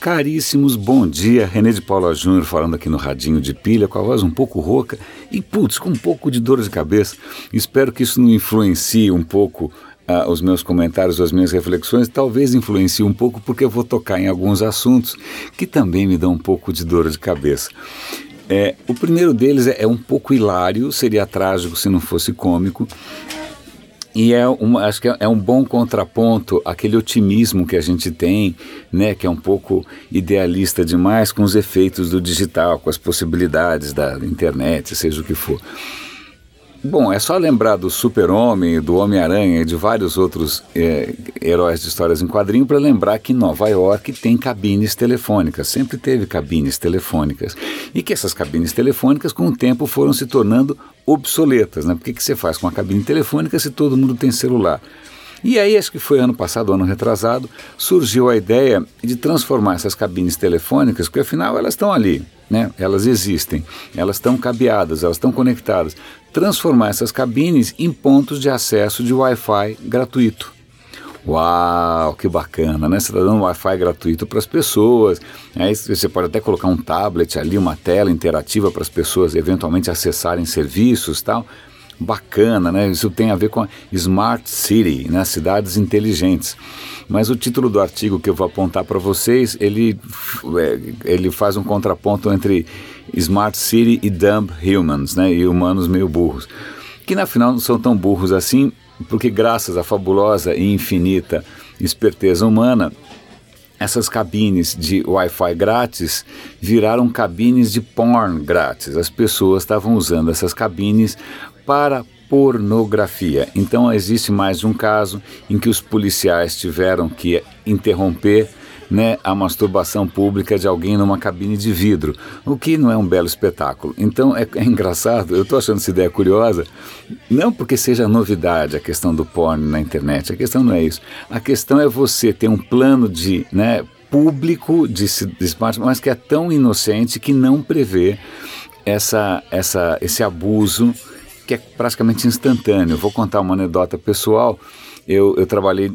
Caríssimos, bom dia. René de Paula Júnior falando aqui no Radinho de Pilha, com a voz um pouco rouca e, putz, com um pouco de dor de cabeça. Espero que isso não influencie um pouco uh, os meus comentários, as minhas reflexões. Talvez influencie um pouco, porque eu vou tocar em alguns assuntos que também me dão um pouco de dor de cabeça. É, o primeiro deles é, é um pouco hilário, seria trágico se não fosse cômico. E é uma, acho que é, é, um bom contraponto aquele otimismo que a gente tem, né, que é um pouco idealista demais com os efeitos do digital, com as possibilidades da internet, seja o que for. Bom, é só lembrar do Super-Homem, do Homem-Aranha e de vários outros é, heróis de histórias em quadrinho para lembrar que Nova York tem cabines telefônicas, sempre teve cabines telefônicas. E que essas cabines telefônicas, com o tempo, foram se tornando obsoletas. Né? Por que, que você faz com a cabine telefônica se todo mundo tem celular? E aí, acho que foi ano passado, ano retrasado, surgiu a ideia de transformar essas cabines telefônicas, porque afinal elas estão ali, né? elas existem, elas estão cabeadas, elas estão conectadas, transformar essas cabines em pontos de acesso de Wi-Fi gratuito. Uau, que bacana, né? Você está dando Wi-Fi gratuito para as pessoas. Aí você pode até colocar um tablet ali, uma tela interativa para as pessoas eventualmente acessarem serviços tal bacana, né? Isso tem a ver com a Smart City, né? cidades inteligentes. Mas o título do artigo que eu vou apontar para vocês, ele, é, ele faz um contraponto entre Smart City e Dumb Humans, né? E humanos meio burros. Que na final não são tão burros assim, porque graças à fabulosa e infinita esperteza humana, essas cabines de Wi-Fi grátis viraram cabines de porn grátis. As pessoas estavam usando essas cabines para pornografia. Então existe mais um caso em que os policiais tiveram que interromper né, a masturbação pública de alguém numa cabine de vidro, o que não é um belo espetáculo. Então é, é engraçado, eu estou achando essa ideia curiosa, não porque seja novidade a questão do porno na internet, a questão não é isso. A questão é você ter um plano de né, público de, de smartphone, mas que é tão inocente que não prevê essa, essa, esse abuso que é praticamente instantâneo. Vou contar uma anedota pessoal. Eu, eu trabalhei,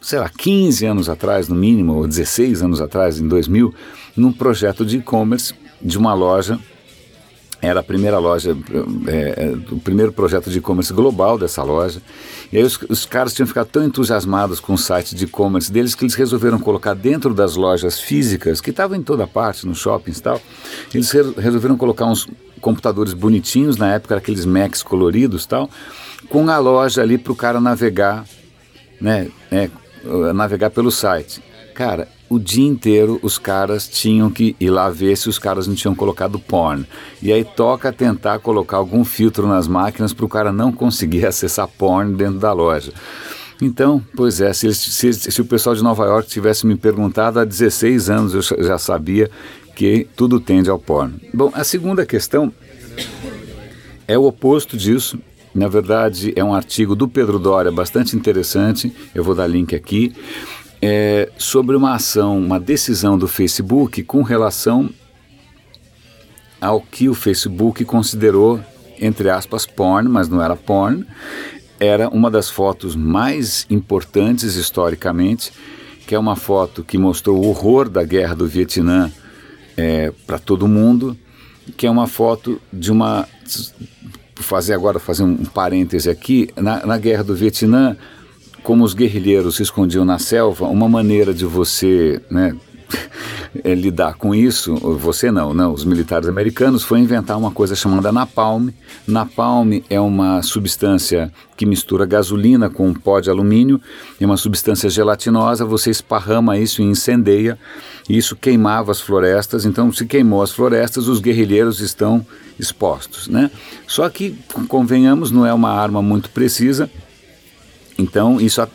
sei lá, 15 anos atrás, no mínimo, ou 16 anos atrás, em 2000, num projeto de e-commerce de uma loja. Era a primeira loja, é, é o primeiro projeto de e-commerce global dessa loja. E aí os, os caras tinham ficado tão entusiasmados com o site de e-commerce deles que eles resolveram colocar dentro das lojas físicas, que estavam em toda parte, nos shoppings e tal, eles re, resolveram colocar uns computadores bonitinhos, na época aqueles Macs coloridos tal, com a loja ali para o cara navegar, né, né, navegar pelo site. Cara, o dia inteiro os caras tinham que ir lá ver se os caras não tinham colocado porn. E aí toca tentar colocar algum filtro nas máquinas para o cara não conseguir acessar porn dentro da loja. Então, pois é, se, se, se, o pessoal de Nova York tivesse me perguntado há 16 anos, eu já sabia que tudo tende ao porno. Bom, a segunda questão é o oposto disso. Na verdade, é um artigo do Pedro Doria bastante interessante. Eu vou dar link aqui. É, sobre uma ação, uma decisão do Facebook com relação ao que o Facebook considerou, entre aspas, porn, mas não era porn, era uma das fotos mais importantes historicamente, que é uma foto que mostrou o horror da guerra do Vietnã é, para todo mundo, que é uma foto de uma. Fazer agora, fazer um parêntese aqui, na, na guerra do Vietnã, como os guerrilheiros se escondiam na selva, uma maneira de você né, é, lidar com isso, você não, não, os militares americanos, foi inventar uma coisa chamada napalm. Napalm é uma substância que mistura gasolina com um pó de alumínio, é uma substância gelatinosa, você esparrama isso e incendeia, e isso queimava as florestas, então se queimou as florestas, os guerrilheiros estão expostos, né? Só que, convenhamos, não é uma arma muito precisa, então isso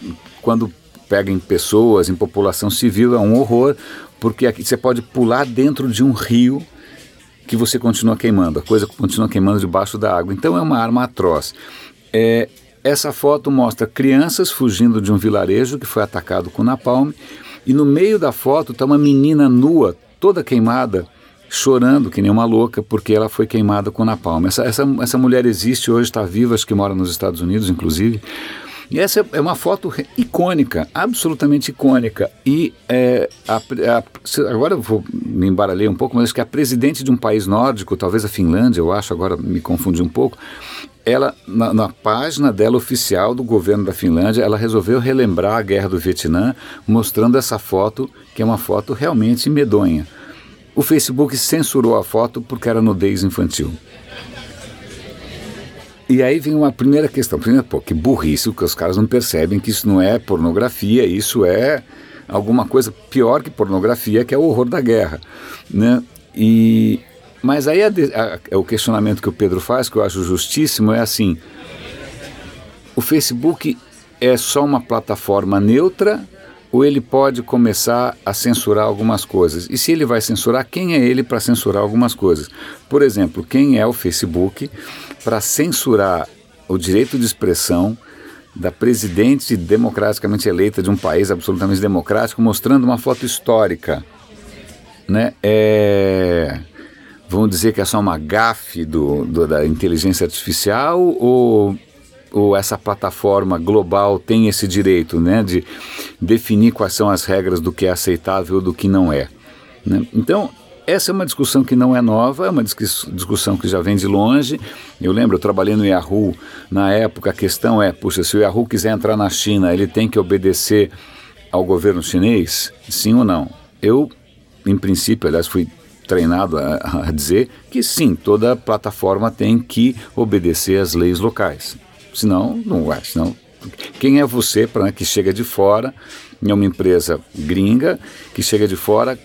quando pega em pessoas, em população civil, é um horror, porque aqui você pode pular dentro de um rio que você continua queimando, a coisa continua queimando debaixo da água. Então é uma arma atroz. É, essa foto mostra crianças fugindo de um vilarejo que foi atacado com napalm, e no meio da foto está uma menina nua, toda queimada, chorando que nem uma louca porque ela foi queimada com napalm. Essa, essa, essa mulher existe hoje, está viva, acho que mora nos Estados Unidos, inclusive. E essa é uma foto icônica, absolutamente icônica. E é, a, a, agora eu vou me embaralhei um pouco, mas acho que a presidente de um país nórdico, talvez a Finlândia, eu acho, agora me confundi um pouco, ela, na, na, página dela oficial do governo da Finlândia, ela resolveu relembrar a guerra do Vietnã, mostrando essa foto, que é uma foto realmente medonha. O Facebook censurou a foto porque era nudez infantil. E aí vem uma primeira questão. Primeiro, pô, que burrice, que os caras não percebem que isso não é pornografia, isso é alguma coisa pior que pornografia, que é o horror da guerra. Né? E, mas aí a, a, o questionamento que o Pedro faz, que eu acho justíssimo, é assim: o Facebook é só uma plataforma neutra ou ele pode começar a censurar algumas coisas? E se ele vai censurar, quem é ele para censurar algumas coisas? Por exemplo, quem é o Facebook para censurar o direito de expressão da presidente democraticamente eleita de um país absolutamente democrático, mostrando uma foto histórica? Né? É vamos dizer que é só uma gafe do, do, da inteligência artificial ou, ou essa plataforma global tem esse direito né, de definir quais são as regras do que é aceitável ou do que não é? Né? Então, essa é uma discussão que não é nova, é uma discussão que já vem de longe. Eu lembro, eu trabalhei no Yahoo, na época a questão é, puxa, se o Yahoo quiser entrar na China, ele tem que obedecer ao governo chinês? Sim ou não? Eu, em princípio, aliás, fui treinado a, a dizer que sim, toda plataforma tem que obedecer às leis locais. Senão, não vai. Senão, quem é você para né, que chega de fora, é uma empresa gringa que chega de fora,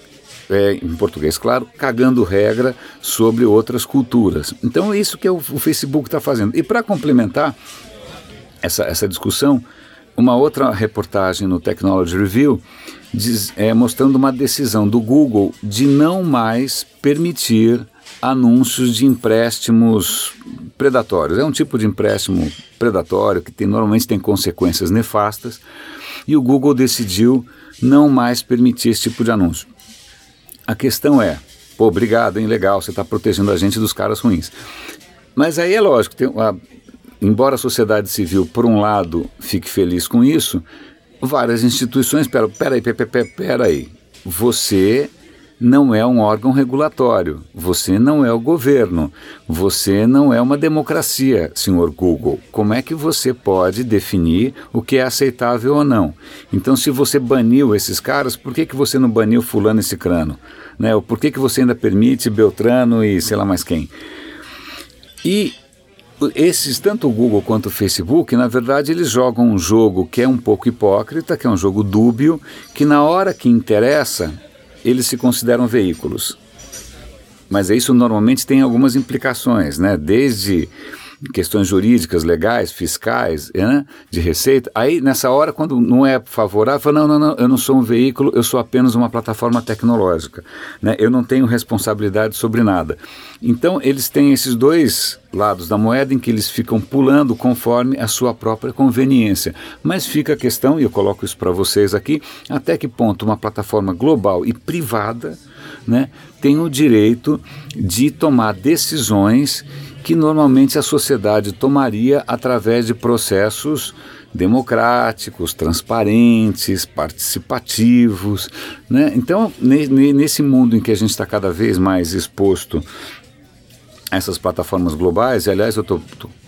é, em português, claro, cagando regra sobre outras culturas. Então é isso que é o, o Facebook está fazendo. E para complementar essa, essa discussão, uma outra reportagem no Technology Review diz, é, mostrando uma decisão do Google de não mais permitir anúncios de empréstimos predatórios. É um tipo de empréstimo predatório que tem, normalmente tem consequências nefastas e o Google decidiu não mais permitir esse tipo de anúncio. A questão é, pô, obrigado, hein, legal, você está protegendo a gente dos caras ruins. Mas aí é lógico, tem, a, embora a sociedade civil, por um lado, fique feliz com isso, várias instituições, pera, peraí, peraí, peraí, você não é um órgão regulatório, você não é o governo, você não é uma democracia, senhor Google. Como é que você pode definir o que é aceitável ou não? Então, se você baniu esses caras, por que, que você não baniu fulano e cicrano? Né? Ou por que, que você ainda permite Beltrano e sei lá mais quem? E esses, tanto o Google quanto o Facebook, na verdade, eles jogam um jogo que é um pouco hipócrita, que é um jogo dúbio, que na hora que interessa, eles se consideram veículos. Mas isso normalmente tem algumas implicações, né? Desde questões jurídicas, legais, fiscais, né, de receita. Aí, nessa hora, quando não é favorável, fala, não, não, não, eu não sou um veículo, eu sou apenas uma plataforma tecnológica. Né, eu não tenho responsabilidade sobre nada. Então, eles têm esses dois lados da moeda em que eles ficam pulando conforme a sua própria conveniência. Mas fica a questão, e eu coloco isso para vocês aqui, até que ponto uma plataforma global e privada né, tem o direito de tomar decisões que normalmente a sociedade tomaria através de processos democráticos, transparentes, participativos. Né? Então, nesse mundo em que a gente está cada vez mais exposto a essas plataformas globais, e aliás eu estou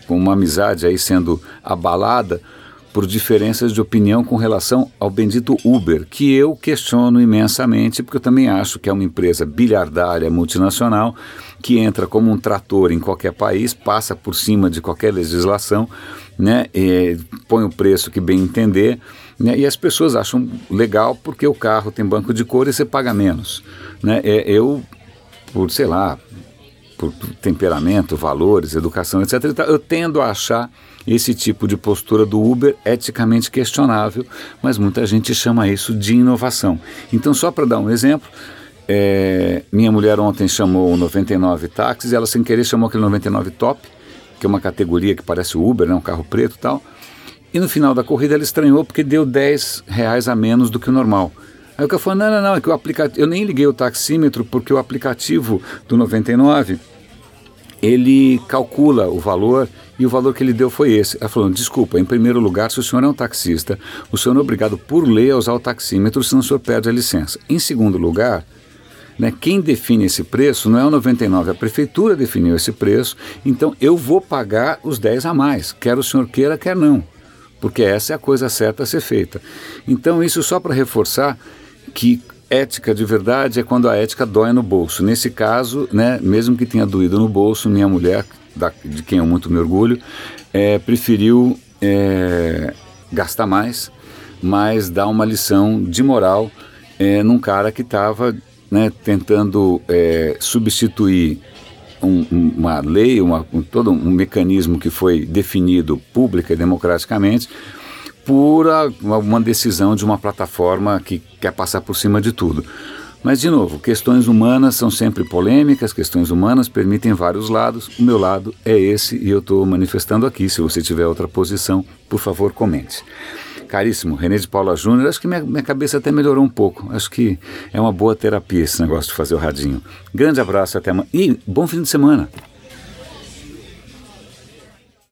com uma amizade aí sendo abalada por diferenças de opinião com relação ao bendito Uber, que eu questiono imensamente, porque eu também acho que é uma empresa bilhardária multinacional que entra como um trator em qualquer país, passa por cima de qualquer legislação, né, põe o preço que bem entender, né, e as pessoas acham legal porque o carro tem banco de cor e você paga menos. Né, é, eu, por sei lá, por temperamento, valores, educação, etc., eu tendo a achar esse tipo de postura do Uber eticamente questionável, mas muita gente chama isso de inovação. Então, só para dar um exemplo, é, minha mulher ontem chamou o 99 táxis e ela sem querer chamou aquele 99 top, que é uma categoria que parece o Uber, né, um carro preto e tal. E no final da corrida ela estranhou porque deu 10 reais a menos do que o normal. Aí o cara falou, não, não, não, é que o aplicativo, eu nem liguei o taxímetro porque o aplicativo do 99 ele calcula o valor e o valor que ele deu foi esse. Ela falou: desculpa, em primeiro lugar, se o senhor é um taxista, o senhor é obrigado por lei a usar o taxímetro, senão o senhor perde a licença. Em segundo lugar, né, quem define esse preço não é o 99, a prefeitura definiu esse preço, então eu vou pagar os 10 a mais, quer o senhor queira, quer não, porque essa é a coisa certa a ser feita. Então, isso só para reforçar que ética de verdade é quando a ética dói no bolso. Nesse caso, né, mesmo que tenha doído no bolso, minha mulher, da, de quem eu muito me orgulho, é, preferiu é, gastar mais, mas dar uma lição de moral é, num cara que estava né, tentando é, substituir um, uma lei, uma, um, todo um mecanismo que foi definido pública e democraticamente por a, uma decisão de uma plataforma que quer passar por cima de tudo. Mas, de novo, questões humanas são sempre polêmicas, questões humanas permitem vários lados. O meu lado é esse e eu estou manifestando aqui. Se você tiver outra posição, por favor, comente. Caríssimo, René de Paula Júnior, acho que minha, minha cabeça até melhorou um pouco. Acho que é uma boa terapia esse negócio de fazer o radinho. Grande abraço, até amanhã. E bom fim de semana.